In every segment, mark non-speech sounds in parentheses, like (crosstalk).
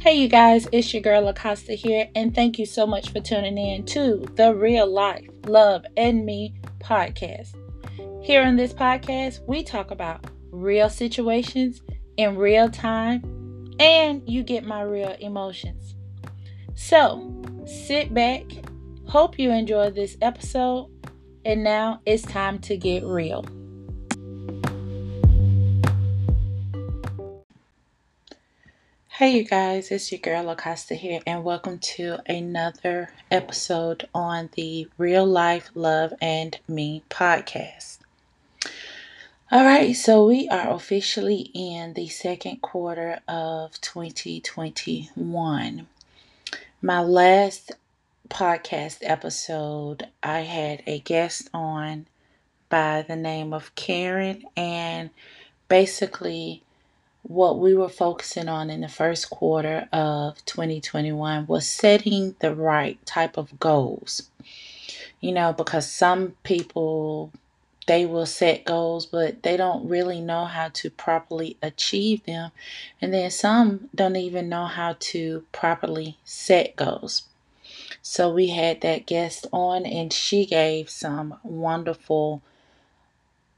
Hey, you guys, it's your girl Acosta here, and thank you so much for tuning in to the Real Life Love and Me podcast. Here on this podcast, we talk about real situations in real time, and you get my real emotions. So sit back, hope you enjoy this episode, and now it's time to get real. Hey, you guys, it's your girl Acosta here, and welcome to another episode on the Real Life Love and Me podcast. All right, so we are officially in the second quarter of 2021. My last podcast episode, I had a guest on by the name of Karen, and basically, what we were focusing on in the first quarter of 2021 was setting the right type of goals. You know, because some people they will set goals, but they don't really know how to properly achieve them. And then some don't even know how to properly set goals. So we had that guest on, and she gave some wonderful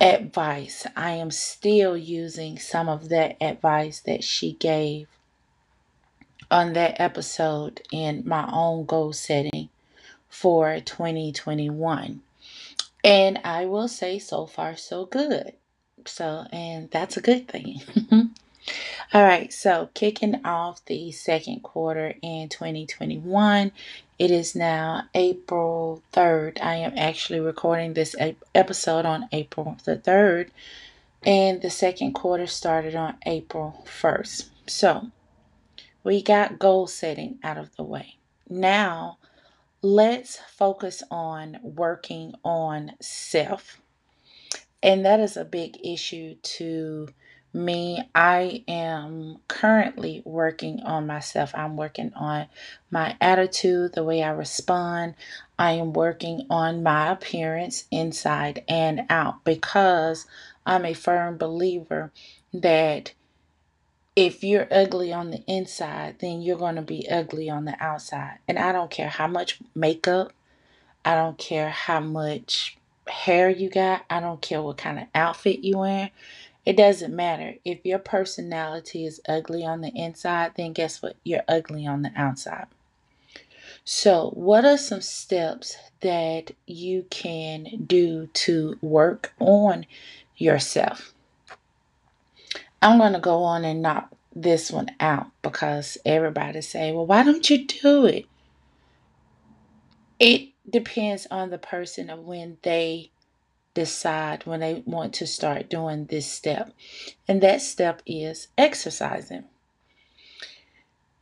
advice. I am still using some of that advice that she gave on that episode in my own goal setting for 2021. And I will say, so far, so good. So, and that's a good thing. (laughs) All right, so kicking off the second quarter in 2021, it is now April 3rd. I am actually recording this episode on April the 3rd, and the second quarter started on April 1st. So, we got goal setting out of the way. Now, let's focus on working on self. And that is a big issue to me, I am currently working on myself. I'm working on my attitude, the way I respond. I am working on my appearance inside and out because I'm a firm believer that if you're ugly on the inside, then you're going to be ugly on the outside. And I don't care how much makeup, I don't care how much hair you got, I don't care what kind of outfit you wear. It doesn't matter. If your personality is ugly on the inside, then guess what? You're ugly on the outside. So, what are some steps that you can do to work on yourself? I'm going to go on and knock this one out because everybody say, "Well, why don't you do it?" It depends on the person of when they decide when they want to start doing this step. And that step is exercising.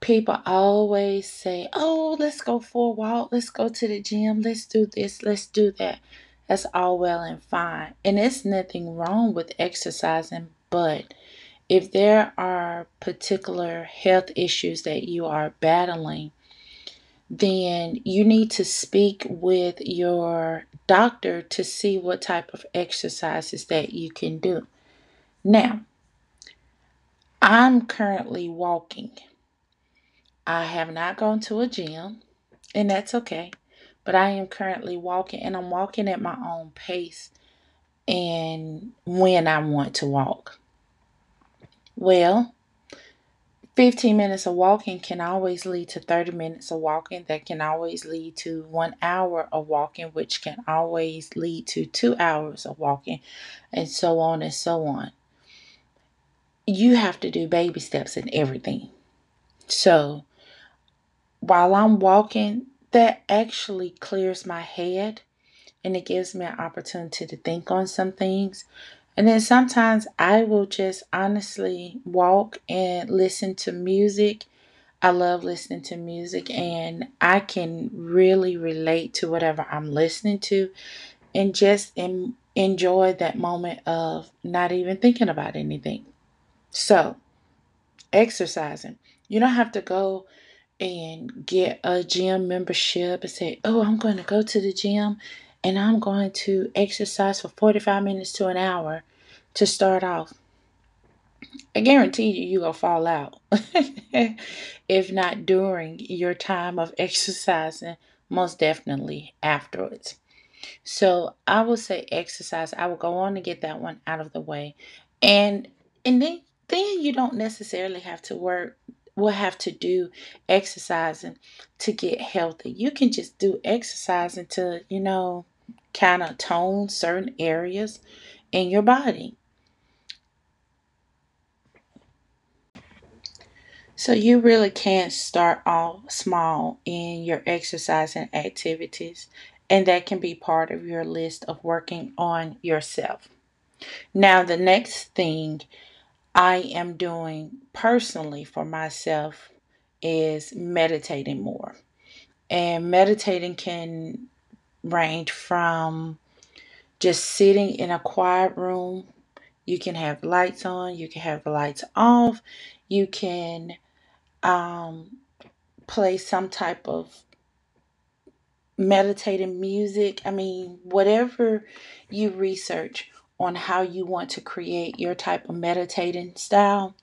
People always say, Oh, let's go for a walk, let's go to the gym, let's do this, let's do that. That's all well and fine. And it's nothing wrong with exercising, but if there are particular health issues that you are battling, then you need to speak with your doctor to see what type of exercises that you can do. Now, I'm currently walking. I have not gone to a gym, and that's okay. But I am currently walking, and I'm walking at my own pace and when I want to walk. Well, 15 minutes of walking can always lead to 30 minutes of walking. That can always lead to one hour of walking, which can always lead to two hours of walking, and so on and so on. You have to do baby steps in everything. So while I'm walking, that actually clears my head and it gives me an opportunity to think on some things and then sometimes I will just honestly walk and listen to music. I love listening to music and I can really relate to whatever I'm listening to and just em- enjoy that moment of not even thinking about anything. So, exercising. You don't have to go and get a gym membership and say, Oh, I'm going to go to the gym and I'm going to exercise for 45 minutes to an hour to start off. I guarantee you, you're going to fall out. (laughs) if not during your time of exercising, most definitely afterwards. So I would say exercise. I will go on to get that one out of the way. And and then then you don't necessarily have to work will have to do exercising to get healthy. You can just do exercising to, you know, kind of tone certain areas in your body. So you really can start off small in your exercising activities, and that can be part of your list of working on yourself. Now, the next thing I am doing personally for myself is meditating more. And meditating can range from just sitting in a quiet room. You can have lights on, you can have lights off, you can um, play some type of meditating music. I mean, whatever you research on how you want to create your type of meditating style,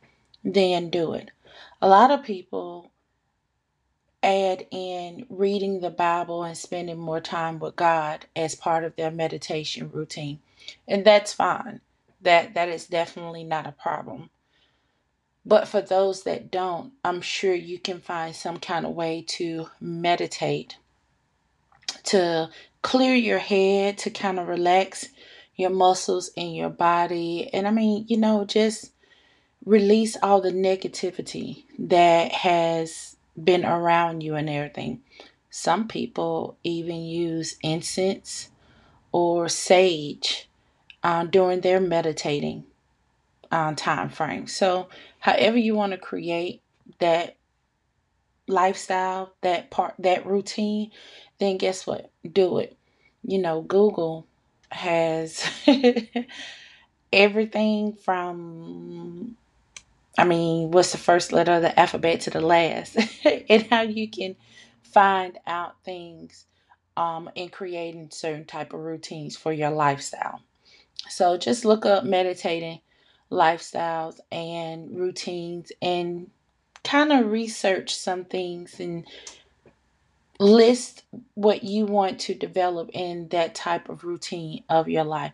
then do it. A lot of people add in reading the Bible and spending more time with God as part of their meditation routine. And that's fine. That that is definitely not a problem. But for those that don't, I'm sure you can find some kind of way to meditate, to clear your head, to kind of relax your muscles in your body. And I mean, you know, just release all the negativity that has been around you and everything. Some people even use incense or sage uh, during their meditating um, time frame. So, however you want to create that lifestyle, that part, that routine, then guess what? Do it. You know, Google has (laughs) everything from I mean, what's the first letter of the alphabet to the last, (laughs) and how you can find out things um, in creating certain type of routines for your lifestyle. So just look up meditating lifestyles and routines and kind of research some things and list what you want to develop in that type of routine of your life.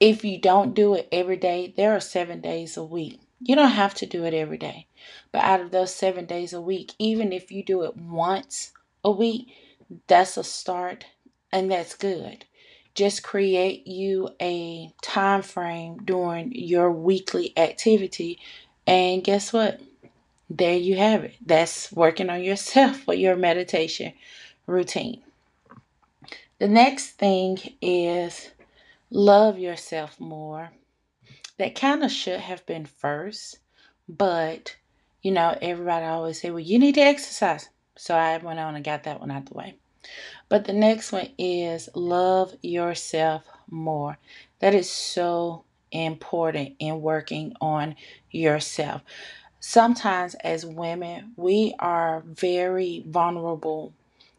If you don't do it every day, there are seven days a week. You don't have to do it every day. But out of those seven days a week, even if you do it once a week, that's a start and that's good. Just create you a time frame during your weekly activity. And guess what? There you have it. That's working on yourself (laughs) for your meditation routine. The next thing is love yourself more. That kind of should have been first, but you know, everybody always say, well, you need to exercise. So I went on and got that one out the way. But the next one is love yourself more. That is so important in working on yourself. Sometimes, as women, we are very vulnerable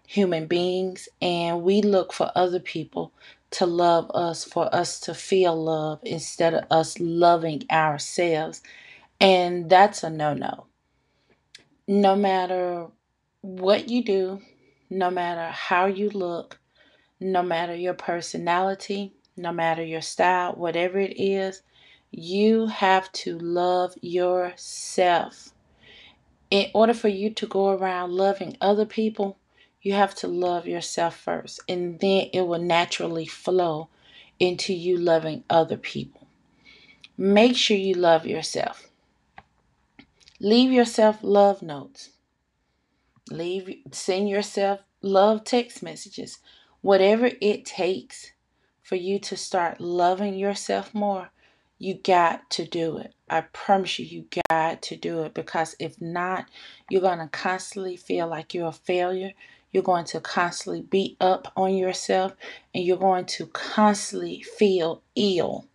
human beings and we look for other people to love us, for us to feel love instead of us loving ourselves. And that's a no no. No matter what you do, no matter how you look, no matter your personality, no matter your style, whatever it is, you have to love yourself. In order for you to go around loving other people, you have to love yourself first, and then it will naturally flow into you loving other people. Make sure you love yourself. Leave yourself love notes. Leave send yourself love text messages. Whatever it takes for you to start loving yourself more, you got to do it. I promise you, you got to do it because if not, you're going to constantly feel like you're a failure. You're going to constantly beat up on yourself and you're going to constantly feel ill.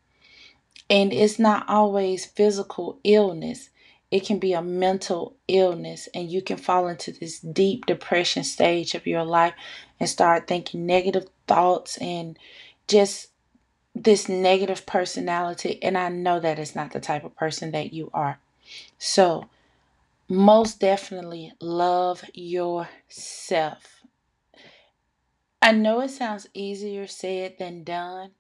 And it's not always physical illness, it can be a mental illness, and you can fall into this deep depression stage of your life and start thinking negative thoughts and just this negative personality, and I know that is not the type of person that you are. So, most definitely love yourself. I know it sounds easier said than done,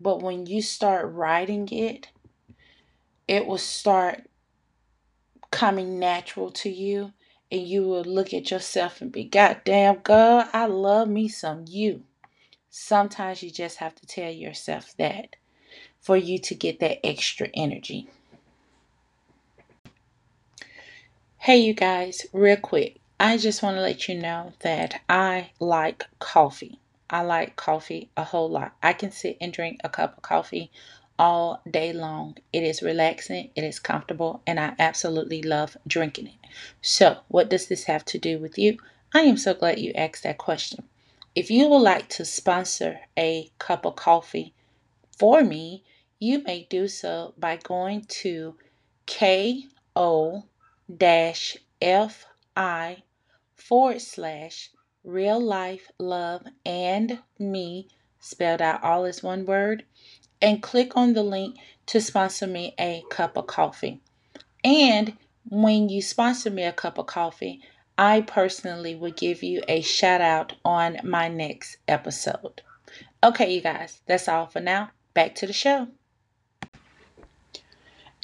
but when you start writing it, it will start coming natural to you, and you will look at yourself and be, God damn, God, I love me some you. Sometimes you just have to tell yourself that for you to get that extra energy. Hey, you guys, real quick. I just want to let you know that I like coffee. I like coffee a whole lot. I can sit and drink a cup of coffee all day long. It is relaxing, it is comfortable, and I absolutely love drinking it. So, what does this have to do with you? I am so glad you asked that question. If you would like to sponsor a cup of coffee for me, you may do so by going to ko fi forward slash real life love and me spelled out all as one word and click on the link to sponsor me a cup of coffee. And when you sponsor me a cup of coffee, I personally will give you a shout out on my next episode. Okay, you guys, that's all for now. Back to the show.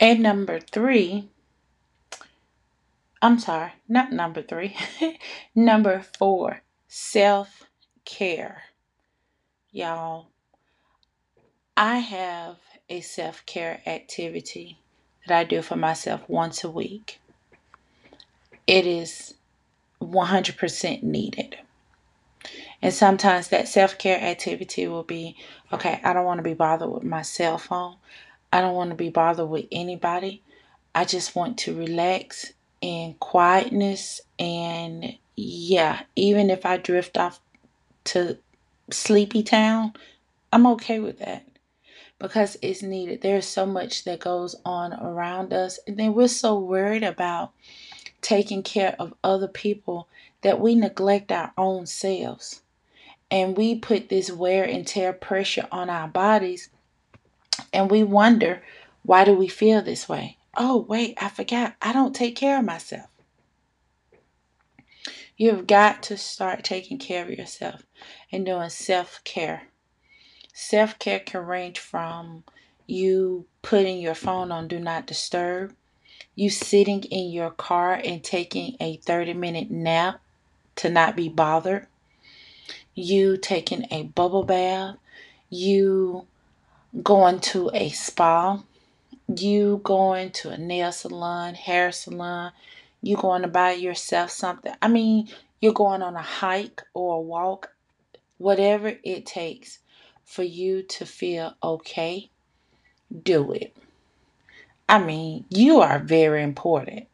And number three, I'm sorry, not number three, (laughs) number four, self care. Y'all, I have a self care activity that I do for myself once a week. It is 100% needed. And sometimes that self care activity will be okay, I don't want to be bothered with my cell phone. I don't want to be bothered with anybody. I just want to relax in quietness. And yeah, even if I drift off to sleepy town, I'm okay with that because it's needed. There's so much that goes on around us. And then we're so worried about taking care of other people that we neglect our own selves. And we put this wear and tear pressure on our bodies and we wonder why do we feel this way? Oh, wait, I forgot. I don't take care of myself. You've got to start taking care of yourself and doing self care. Self care can range from you putting your phone on do not disturb you sitting in your car and taking a 30 minute nap to not be bothered, you taking a bubble bath, you going to a spa, you going to a nail salon, hair salon, you going to buy yourself something. I mean, you're going on a hike or a walk, whatever it takes for you to feel okay, do it. I mean, you are very important.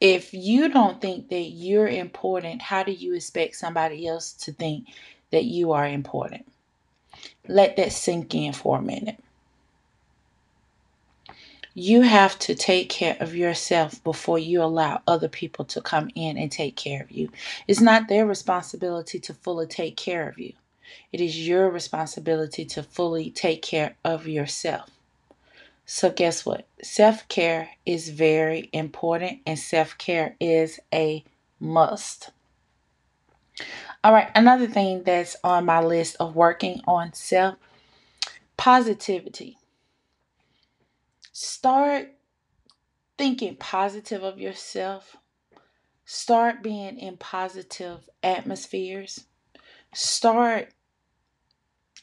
If you don't think that you're important, how do you expect somebody else to think that you are important? Let that sink in for a minute. You have to take care of yourself before you allow other people to come in and take care of you. It's not their responsibility to fully take care of you, it is your responsibility to fully take care of yourself. So, guess what? Self care is very important, and self care is a must. All right, another thing that's on my list of working on self positivity. Start thinking positive of yourself. Start being in positive atmospheres. Start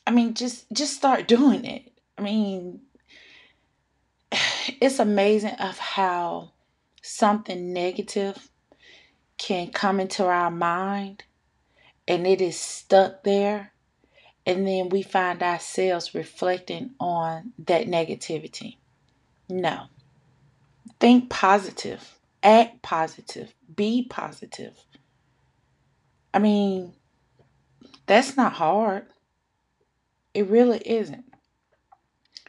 I mean just just start doing it. I mean, (sighs) it's amazing of how something negative can come into our mind and it is stuck there and then we find ourselves reflecting on that negativity. No. Think positive, act positive, be positive. I mean, that's not hard. It really isn't.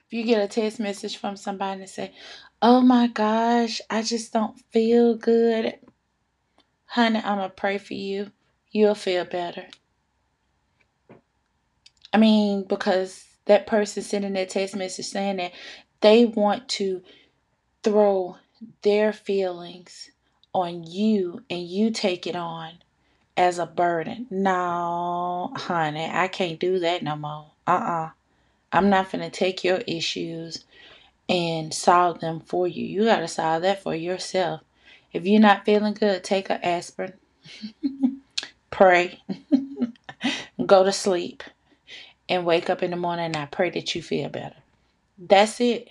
If you get a text message from somebody and say, Oh my gosh, I just don't feel good. Honey, I'm going to pray for you. You'll feel better. I mean, because that person sending that text message saying that they want to throw their feelings on you and you take it on as a burden. No, honey, I can't do that no more. Uh uh-uh. uh. i am not to take your issues and solve them for you. You got to solve that for yourself. If you're not feeling good, take an aspirin, (laughs) pray, (laughs) go to sleep, and wake up in the morning and I pray that you feel better. That's it.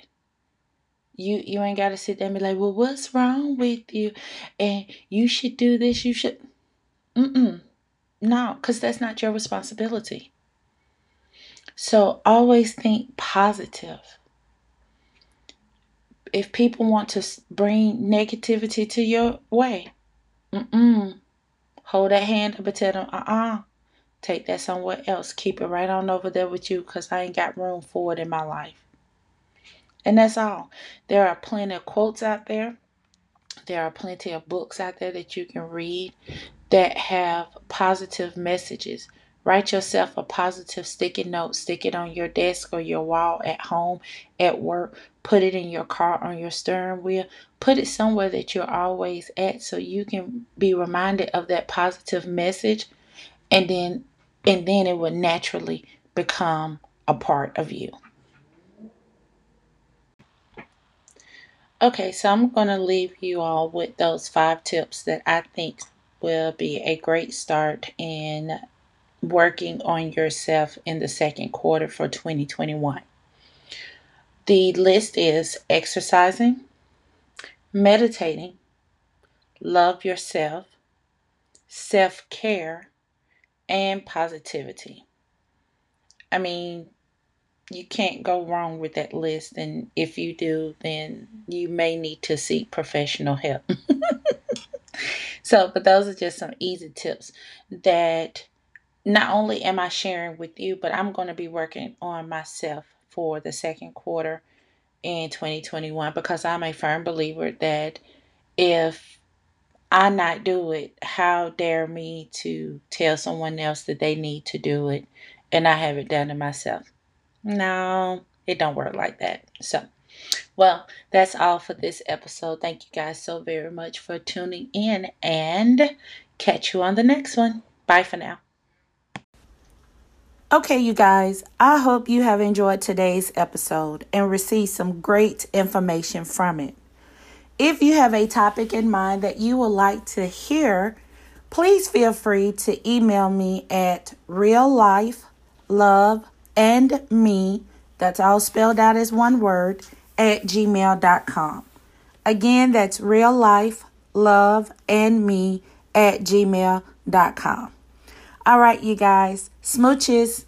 You you ain't gotta sit there and be like, well, what's wrong with you? And you should do this, you should Mm-mm. No, because that's not your responsibility. So always think positive. If people want to bring negativity to your way, mm-mm. hold that hand up and tell them, uh-uh, take that somewhere else. Keep it right on over there with you because I ain't got room for it in my life. And that's all. There are plenty of quotes out there. There are plenty of books out there that you can read that have positive messages. Write yourself a positive sticky note, stick it on your desk or your wall at home, at work, put it in your car on your steering wheel, put it somewhere that you're always at so you can be reminded of that positive message and then and then it will naturally become a part of you. Okay, so I'm going to leave you all with those five tips that I think will be a great start in working on yourself in the second quarter for 2021. The list is exercising, meditating, love yourself, self care, and positivity. I mean, you can't go wrong with that list. And if you do, then you may need to seek professional help. (laughs) so, but those are just some easy tips that not only am I sharing with you, but I'm going to be working on myself for the second quarter in 2021 because I'm a firm believer that if I not do it, how dare me to tell someone else that they need to do it and I haven't done it myself. No, it don't work like that. So, well, that's all for this episode. Thank you guys so very much for tuning in and catch you on the next one. Bye for now. Okay, you guys, I hope you have enjoyed today's episode and received some great information from it. If you have a topic in mind that you would like to hear, please feel free to email me at real life love and me, that's all spelled out as one word, at gmail.com. Again, that's real life, love, and me at gmail.com. All right, you guys, smooches.